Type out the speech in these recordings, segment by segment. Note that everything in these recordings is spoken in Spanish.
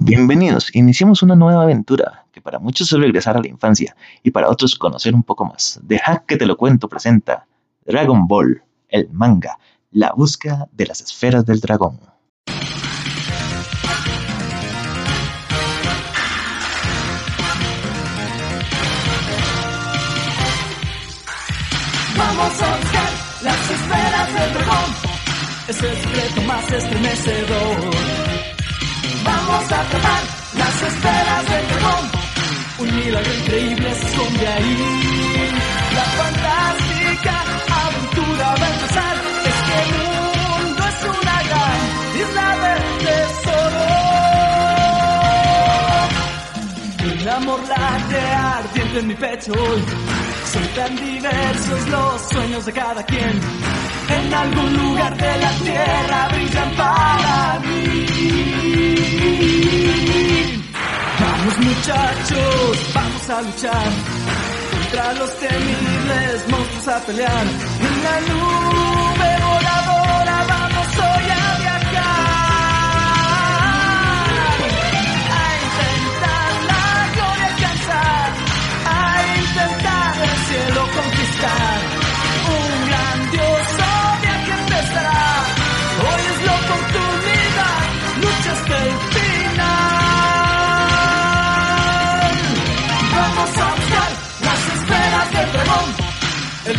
Bienvenidos, iniciamos una nueva aventura que para muchos es regresar a la infancia y para otros conocer un poco más. Deja que te lo cuento presenta Dragon Ball, el manga, la búsqueda de las esferas del dragón. Vamos a buscar las esferas del dragón. Es el secreto más estremecedor. Vamos a atrapar las esferas del dragón. Un milagro increíble esconde ahí. La fantástica aventura va a empezar. Es que el mundo es una gran isla del tesoro. Un amor late ardiente en mi pecho. Son tan diversos los sueños de cada quien. En algún lugar de la tierra brillan para mí. Vamos muchachos, vamos a luchar contra los temibles monstruos a pelear. En la nube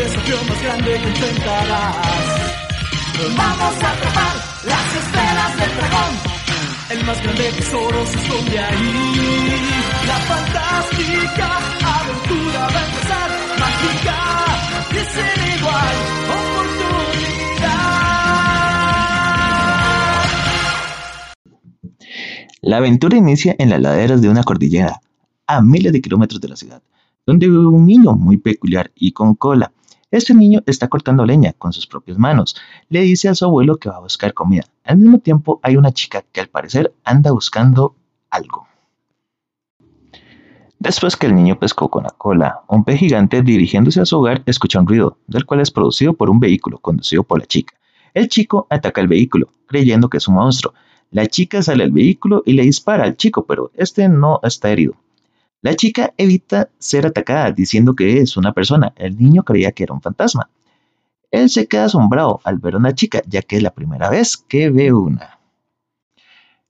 desafío más grande que enfrentarás. Vamos a atrapar las esferas del dragón. El más grande tesoro se esconde ahí. La fantástica aventura va a empezar. Mágica y sin igual oportunidad. La aventura inicia en las laderas de una cordillera, a miles de kilómetros de la ciudad, donde vive un niño muy peculiar y con cola. Este niño está cortando leña con sus propias manos. Le dice a su abuelo que va a buscar comida. Al mismo tiempo hay una chica que al parecer anda buscando algo. Después que el niño pescó con la cola, un pez gigante dirigiéndose a su hogar escucha un ruido, del cual es producido por un vehículo conducido por la chica. El chico ataca el vehículo, creyendo que es un monstruo. La chica sale al vehículo y le dispara al chico, pero este no está herido. La chica evita ser atacada diciendo que es una persona. El niño creía que era un fantasma. Él se queda asombrado al ver a una chica, ya que es la primera vez que ve una.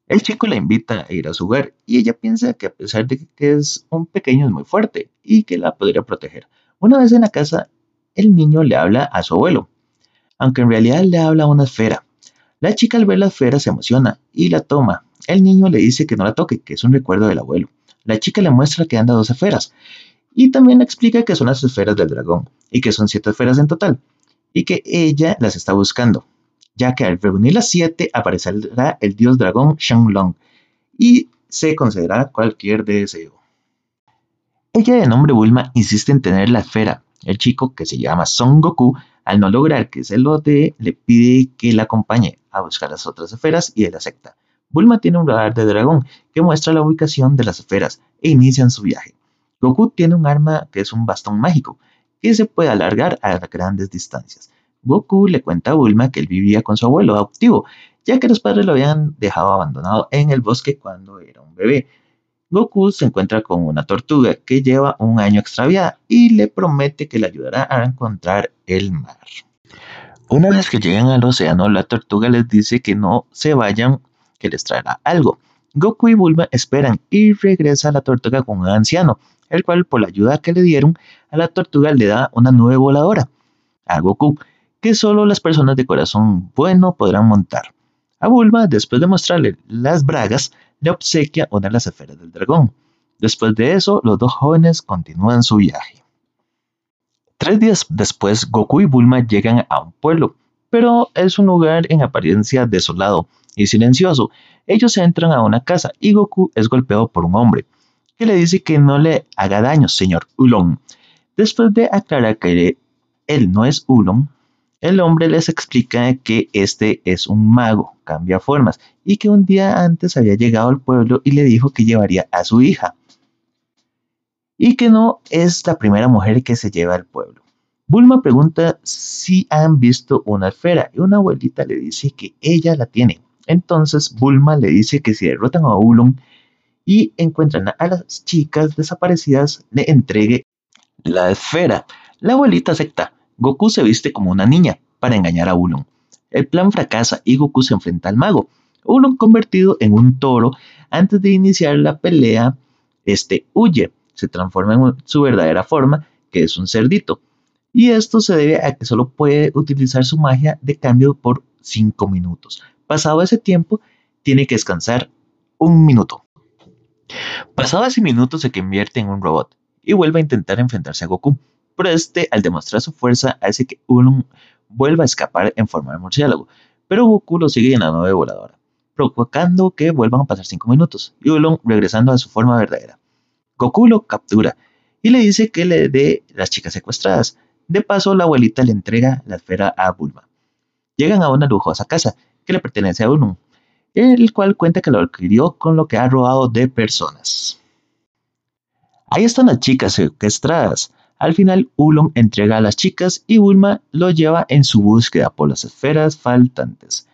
El chico la invita a ir a su hogar y ella piensa que a pesar de que es un pequeño es muy fuerte y que la podría proteger. Una vez en la casa, el niño le habla a su abuelo, aunque en realidad le habla a una esfera. La chica al ver la esfera se emociona y la toma. El niño le dice que no la toque, que es un recuerdo del abuelo. La chica le muestra que anda dos esferas y también le explica que son las esferas del dragón y que son siete esferas en total y que ella las está buscando, ya que al reunir las siete aparecerá el dios dragón Shenlong y se concederá cualquier deseo. Ella de nombre Bulma insiste en tener la esfera. El chico, que se llama Son Goku, al no lograr que se lo dé, le pide que la acompañe a buscar las otras esferas y él acepta. Bulma tiene un radar de dragón que muestra la ubicación de las esferas e inician su viaje. Goku tiene un arma que es un bastón mágico que se puede alargar a grandes distancias. Goku le cuenta a Bulma que él vivía con su abuelo adoptivo, ya que los padres lo habían dejado abandonado en el bosque cuando era un bebé. Goku se encuentra con una tortuga que lleva un año extraviada y le promete que le ayudará a encontrar el mar. Una vez que llegan al océano, la tortuga les dice que no se vayan, que les traerá algo. Goku y Bulma esperan y regresa la tortuga con un anciano, el cual por la ayuda que le dieron a la tortuga le da una nube voladora a Goku, que solo las personas de corazón bueno podrán montar. A Bulma, después de mostrarle las bragas, le obsequia una de las esferas del dragón. Después de eso, los dos jóvenes continúan su viaje. Tres días después, Goku y Bulma llegan a un pueblo, pero es un lugar en apariencia desolado y silencioso. Ellos entran a una casa y Goku es golpeado por un hombre, que le dice que no le haga daño, señor Ulon. Después de aclarar que él no es Ulon, el hombre les explica que este es un mago, cambia formas, y que un día antes había llegado al pueblo y le dijo que llevaría a su hija. Y que no es la primera mujer que se lleva al pueblo. Bulma pregunta si han visto una esfera y una abuelita le dice que ella la tiene. Entonces Bulma le dice que si derrotan a Ulon y encuentran a las chicas desaparecidas, le entregue la esfera. La abuelita acepta. Goku se viste como una niña para engañar a Ulon. El plan fracasa y Goku se enfrenta al mago. Ulon convertido en un toro, antes de iniciar la pelea, este huye, se transforma en su verdadera forma, que es un cerdito. Y esto se debe a que solo puede utilizar su magia de cambio por 5 minutos. Pasado ese tiempo, tiene que descansar un minuto. Pasado ese minuto se convierte en un robot y vuelve a intentar enfrentarse a Goku. Pero este, al demostrar su fuerza, hace que Ulon vuelva a escapar en forma de murciélago. Pero Goku lo sigue en la nave voladora, provocando que vuelvan a pasar 5 minutos y Ulon regresando a su forma verdadera. Goku lo captura y le dice que le dé las chicas secuestradas. De paso, la abuelita le entrega la esfera a Bulma. Llegan a una lujosa casa que le pertenece a Ulon, el cual cuenta que lo adquirió con lo que ha robado de personas. Ahí están las chicas secuestradas. Al final, Ulon entrega a las chicas y Bulma lo lleva en su búsqueda por las esferas faltantes.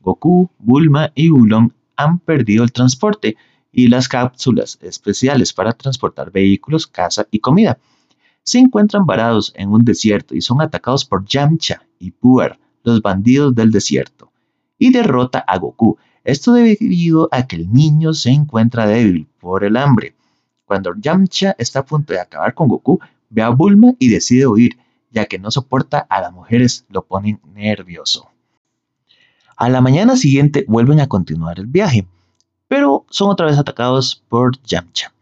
Goku, Bulma y Ulon han perdido el transporte y las cápsulas especiales para transportar vehículos, casa y comida. Se encuentran varados en un desierto y son atacados por Yamcha y Puar, los bandidos del desierto, y derrota a Goku, esto debido a que el niño se encuentra débil por el hambre. Cuando Yamcha está a punto de acabar con Goku, ve a Bulma y decide huir, ya que no soporta a las mujeres, lo ponen nervioso. A la mañana siguiente vuelven a continuar el viaje, pero son otra vez atacados por Yamcha.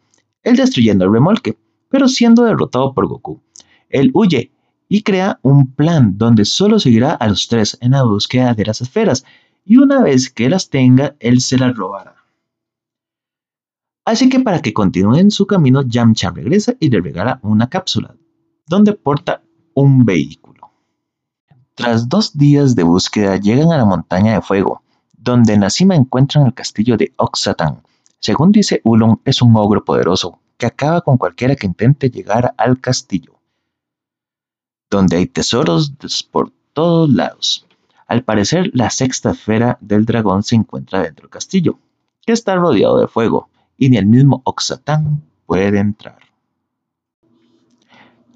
Él destruyendo el remolque, pero siendo derrotado por Goku. Él huye y crea un plan donde solo seguirá a los tres en la búsqueda de las esferas y una vez que las tenga, él se las robará. Así que para que continúen su camino, Yamcha regresa y le regala una cápsula, donde porta un vehículo. Tras dos días de búsqueda, llegan a la montaña de fuego, donde en la cima encuentran el castillo de Oxatan. Según dice Ulon, es un ogro poderoso que acaba con cualquiera que intente llegar al castillo, donde hay tesoros por todos lados. Al parecer, la sexta esfera del dragón se encuentra dentro del castillo, que está rodeado de fuego, y ni el mismo Oxatán puede entrar.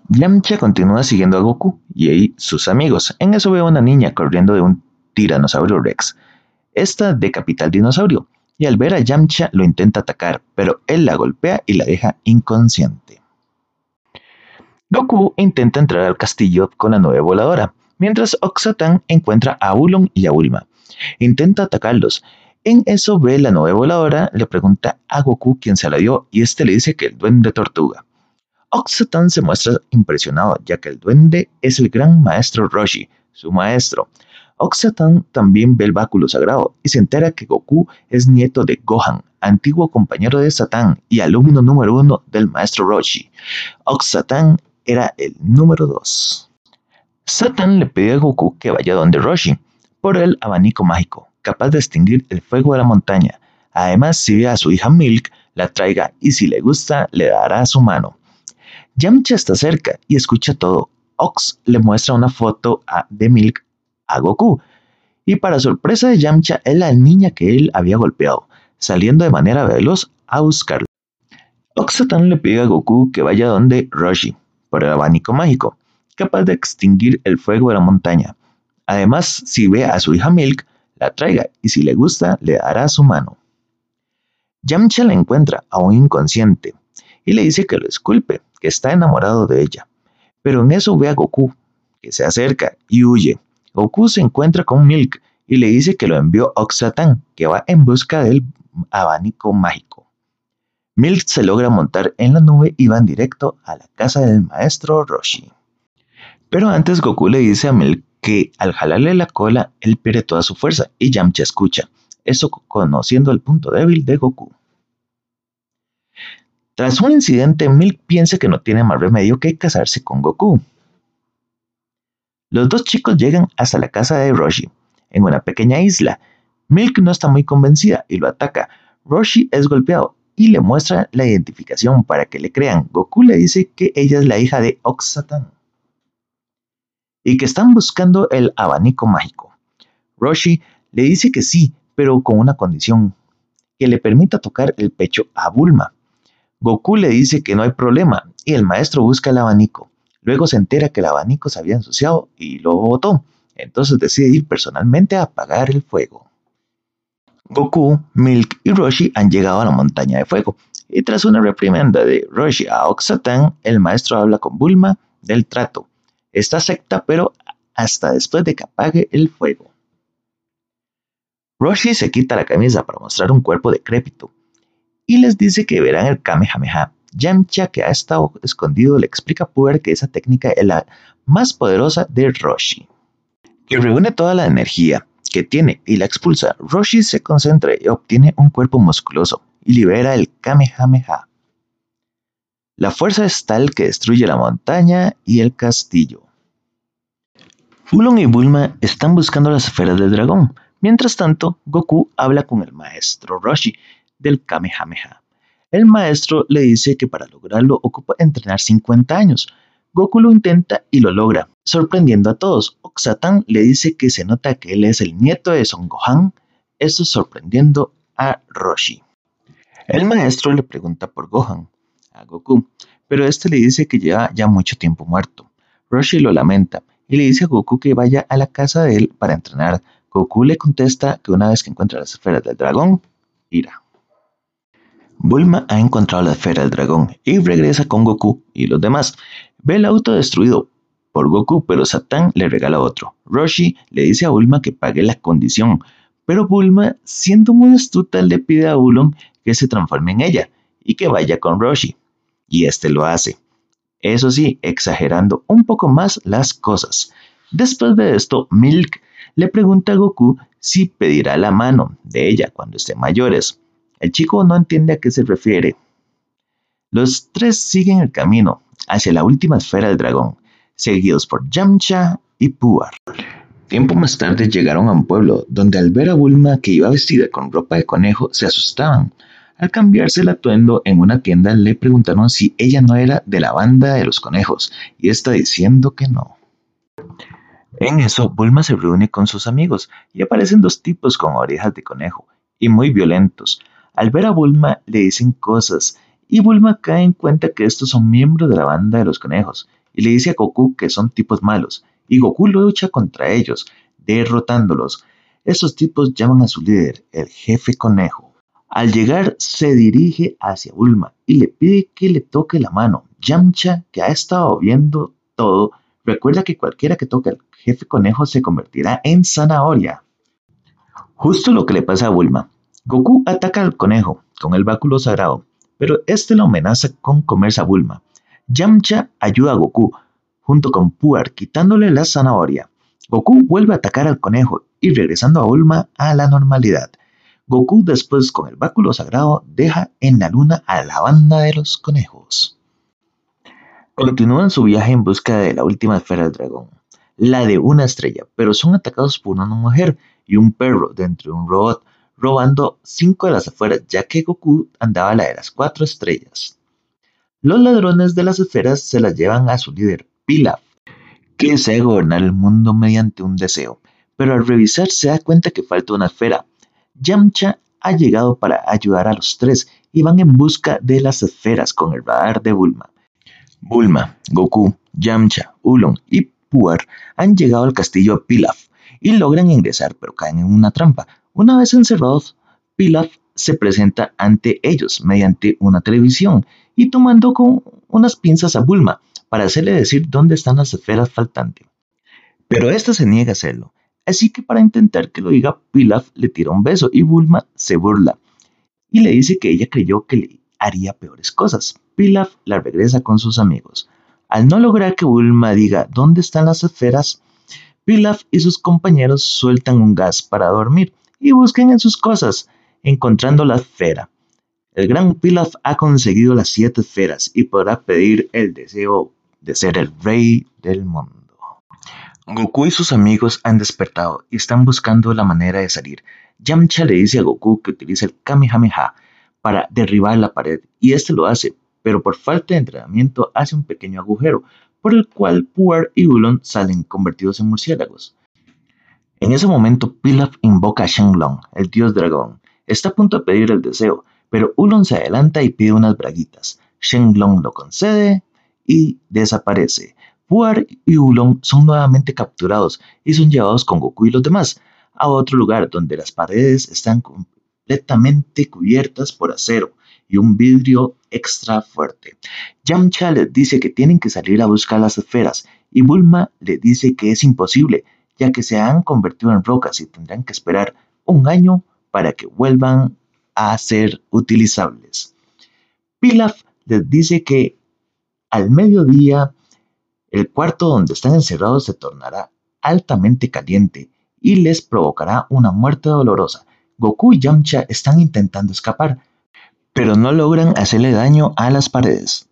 Yamcha continúa siguiendo a Goku y sus amigos. En eso ve a una niña corriendo de un tiranosaurio Rex, esta decapita al dinosaurio, y al ver a Yamcha lo intenta atacar, pero él la golpea y la deja inconsciente. Goku intenta entrar al castillo con la nube voladora, mientras Oxatan encuentra a Ulon y a Ulma. Intenta atacarlos. En eso ve la nube voladora, le pregunta a Goku quién se la dio y este le dice que el duende tortuga. Oxatan se muestra impresionado ya que el duende es el gran maestro Roshi, su maestro. Oxatan también ve el báculo sagrado y se entera que Goku es nieto de Gohan, antiguo compañero de Satan y alumno número uno del maestro Roshi. Oxatan era el número dos. Satan le pide a Goku que vaya donde Roshi, por el abanico mágico, capaz de extinguir el fuego de la montaña. Además, si ve a su hija Milk, la traiga y si le gusta, le dará su mano. Yamcha está cerca y escucha todo. Ox le muestra una foto de Milk a Goku, y para sorpresa de Yamcha es la niña que él había golpeado, saliendo de manera veloz a buscarla. Satan le pide a Goku que vaya donde Roshi, por el abanico mágico, capaz de extinguir el fuego de la montaña. Además, si ve a su hija Milk, la traiga y si le gusta, le dará su mano. Yamcha la encuentra aún inconsciente y le dice que lo disculpe, que está enamorado de ella. Pero en eso ve a Goku, que se acerca y huye. Goku se encuentra con Milk y le dice que lo envió Oxatan, que va en busca del abanico mágico. Milk se logra montar en la nube y van directo a la casa del maestro Roshi. Pero antes Goku le dice a Milk que al jalarle la cola, él pierde toda su fuerza y Yamcha escucha, eso conociendo el punto débil de Goku. Tras un incidente, Milk piensa que no tiene más remedio que casarse con Goku. Los dos chicos llegan hasta la casa de Roshi, en una pequeña isla. Milk no está muy convencida y lo ataca. Roshi es golpeado y le muestra la identificación para que le crean. Goku le dice que ella es la hija de Oxatan y que están buscando el abanico mágico. Roshi le dice que sí, pero con una condición, que le permita tocar el pecho a Bulma. Goku le dice que no hay problema y el maestro busca el abanico. Luego se entera que el abanico se había ensuciado y lo botó. Entonces decide ir personalmente a apagar el fuego. Goku, Milk y Roshi han llegado a la montaña de fuego. Y tras una reprimenda de Roshi a Oxatan, el maestro habla con Bulma del trato. Esta acepta, pero hasta después de que apague el fuego. Roshi se quita la camisa para mostrar un cuerpo decrépito y les dice que verán el Kamehameha. Yamcha, que ha estado escondido, le explica a Puer que esa técnica es la más poderosa de Roshi, que reúne toda la energía que tiene y la expulsa. Roshi se concentra y obtiene un cuerpo musculoso y libera el Kamehameha. La fuerza es tal que destruye la montaña y el castillo. Ulon y Bulma están buscando las esferas del dragón. Mientras tanto, Goku habla con el maestro Roshi del Kamehameha. El maestro le dice que para lograrlo ocupa entrenar 50 años. Goku lo intenta y lo logra, sorprendiendo a todos. Oxatan le dice que se nota que él es el nieto de Son Gohan, esto sorprendiendo a Roshi. El maestro le pregunta por Gohan a Goku, pero este le dice que lleva ya mucho tiempo muerto. Roshi lo lamenta y le dice a Goku que vaya a la casa de él para entrenar. Goku le contesta que una vez que encuentra las esferas del dragón, irá. Bulma ha encontrado la esfera del dragón y regresa con Goku y los demás. Ve el auto destruido por Goku, pero Satan le regala otro. Roshi le dice a Bulma que pague la condición, pero Bulma, siendo muy astuta, le pide a Ulon que se transforme en ella y que vaya con Roshi. Y este lo hace. Eso sí, exagerando un poco más las cosas. Después de esto, Milk le pregunta a Goku si pedirá la mano de ella cuando estén mayores. El chico no entiende a qué se refiere. Los tres siguen el camino hacia la última esfera del dragón, seguidos por Yamcha y Puar. Tiempo más tarde llegaron a un pueblo donde al ver a Bulma que iba vestida con ropa de conejo se asustaban. Al cambiarse el atuendo en una tienda le preguntaron si ella no era de la banda de los conejos y está diciendo que no. En eso, Bulma se reúne con sus amigos y aparecen dos tipos con orejas de conejo y muy violentos. Al ver a Bulma le dicen cosas y Bulma cae en cuenta que estos son miembros de la banda de los conejos y le dice a Goku que son tipos malos y Goku lucha contra ellos, derrotándolos. Estos tipos llaman a su líder, el jefe conejo. Al llegar se dirige hacia Bulma y le pide que le toque la mano. Yamcha, que ha estado viendo todo, recuerda que cualquiera que toque al jefe conejo se convertirá en zanahoria. Justo lo que le pasa a Bulma. Goku ataca al conejo con el báculo sagrado, pero este lo amenaza con comerse a Bulma. Yamcha ayuda a Goku, junto con Puar, quitándole la zanahoria. Goku vuelve a atacar al conejo y regresando a Bulma a la normalidad. Goku después con el báculo sagrado deja en la luna a la banda de los conejos. Continúan su viaje en busca de la última esfera del dragón, la de una estrella, pero son atacados por una mujer y un perro dentro de un robot robando cinco de las afueras, ya que Goku andaba la de las cuatro estrellas. Los ladrones de las esferas se las llevan a su líder, Pilaf, que desea gobernar el mundo mediante un deseo, pero al revisar se da cuenta que falta una esfera. Yamcha ha llegado para ayudar a los tres y van en busca de las esferas con el radar de Bulma. Bulma, Goku, Yamcha, Ulon y Puar han llegado al castillo Pilaf y logran ingresar, pero caen en una trampa, una vez encerrados, Pilaf se presenta ante ellos mediante una televisión y tomando con unas pinzas a Bulma para hacerle decir dónde están las esferas faltantes. Pero ésta se niega a hacerlo, así que para intentar que lo diga, Pilaf le tira un beso y Bulma se burla y le dice que ella creyó que le haría peores cosas. Pilaf la regresa con sus amigos. Al no lograr que Bulma diga dónde están las esferas, Pilaf y sus compañeros sueltan un gas para dormir y busquen en sus cosas, encontrando la esfera. El gran Pilaf ha conseguido las siete esferas y podrá pedir el deseo de ser el rey del mundo. Goku y sus amigos han despertado y están buscando la manera de salir. Yamcha le dice a Goku que utilice el Kamehameha para derribar la pared y este lo hace, pero por falta de entrenamiento hace un pequeño agujero por el cual Puar y Ulon salen convertidos en murciélagos. En ese momento, Pilaf invoca a Shenlong, el dios dragón. Está a punto de pedir el deseo, pero Ulon se adelanta y pide unas braguitas. Shenlong lo concede y desaparece. Puar y Ulon son nuevamente capturados y son llevados con Goku y los demás a otro lugar donde las paredes están completamente cubiertas por acero y un vidrio extra fuerte. Yamcha les dice que tienen que salir a buscar las esferas y Bulma le dice que es imposible, ya que se han convertido en rocas y tendrán que esperar un año para que vuelvan a ser utilizables. Pilaf les dice que al mediodía el cuarto donde están encerrados se tornará altamente caliente y les provocará una muerte dolorosa. Goku y Yamcha están intentando escapar, pero no logran hacerle daño a las paredes.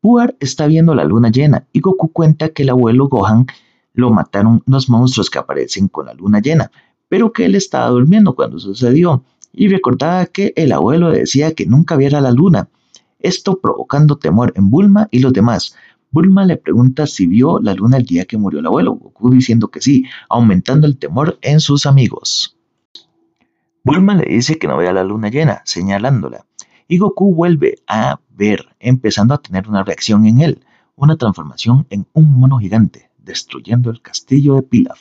Puar está viendo la luna llena y Goku cuenta que el abuelo Gohan lo mataron los monstruos que aparecen con la luna llena, pero que él estaba durmiendo cuando sucedió y recordaba que el abuelo decía que nunca viera la luna, esto provocando temor en Bulma y los demás. Bulma le pregunta si vio la luna el día que murió el abuelo, Goku diciendo que sí, aumentando el temor en sus amigos. Bulma le dice que no vea la luna llena, señalándola, y Goku vuelve a ver, empezando a tener una reacción en él, una transformación en un mono gigante, destruyendo el castillo de Pilaf.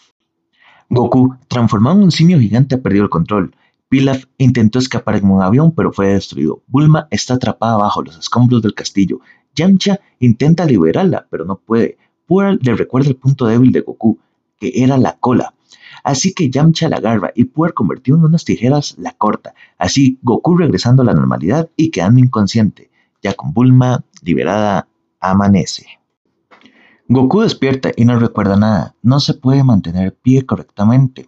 Goku, transformado en un simio gigante, ha perdido el control. Pilaf intentó escapar en un avión, pero fue destruido. Bulma está atrapada bajo los escombros del castillo. Yamcha intenta liberarla, pero no puede. Pura le recuerda el punto débil de Goku, que era la cola. Así que Yamcha la agarra y Puer convertido en unas tijeras la corta. Así Goku regresando a la normalidad y quedando inconsciente. Ya con Bulma liberada amanece. Goku despierta y no recuerda nada. No se puede mantener pie correctamente.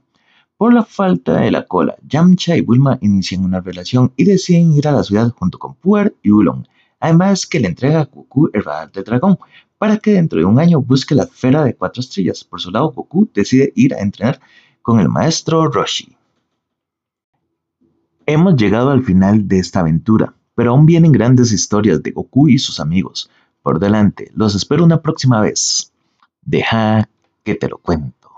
Por la falta de la cola, Yamcha y Bulma inician una relación y deciden ir a la ciudad junto con Puer y Ulon. Además que le entrega a Goku el radar de dragón, para que dentro de un año busque la esfera de cuatro estrellas. Por su lado, Goku decide ir a entrenar con el maestro Roshi. Hemos llegado al final de esta aventura, pero aún vienen grandes historias de Goku y sus amigos. Por delante, los espero una próxima vez. Deja que te lo cuento.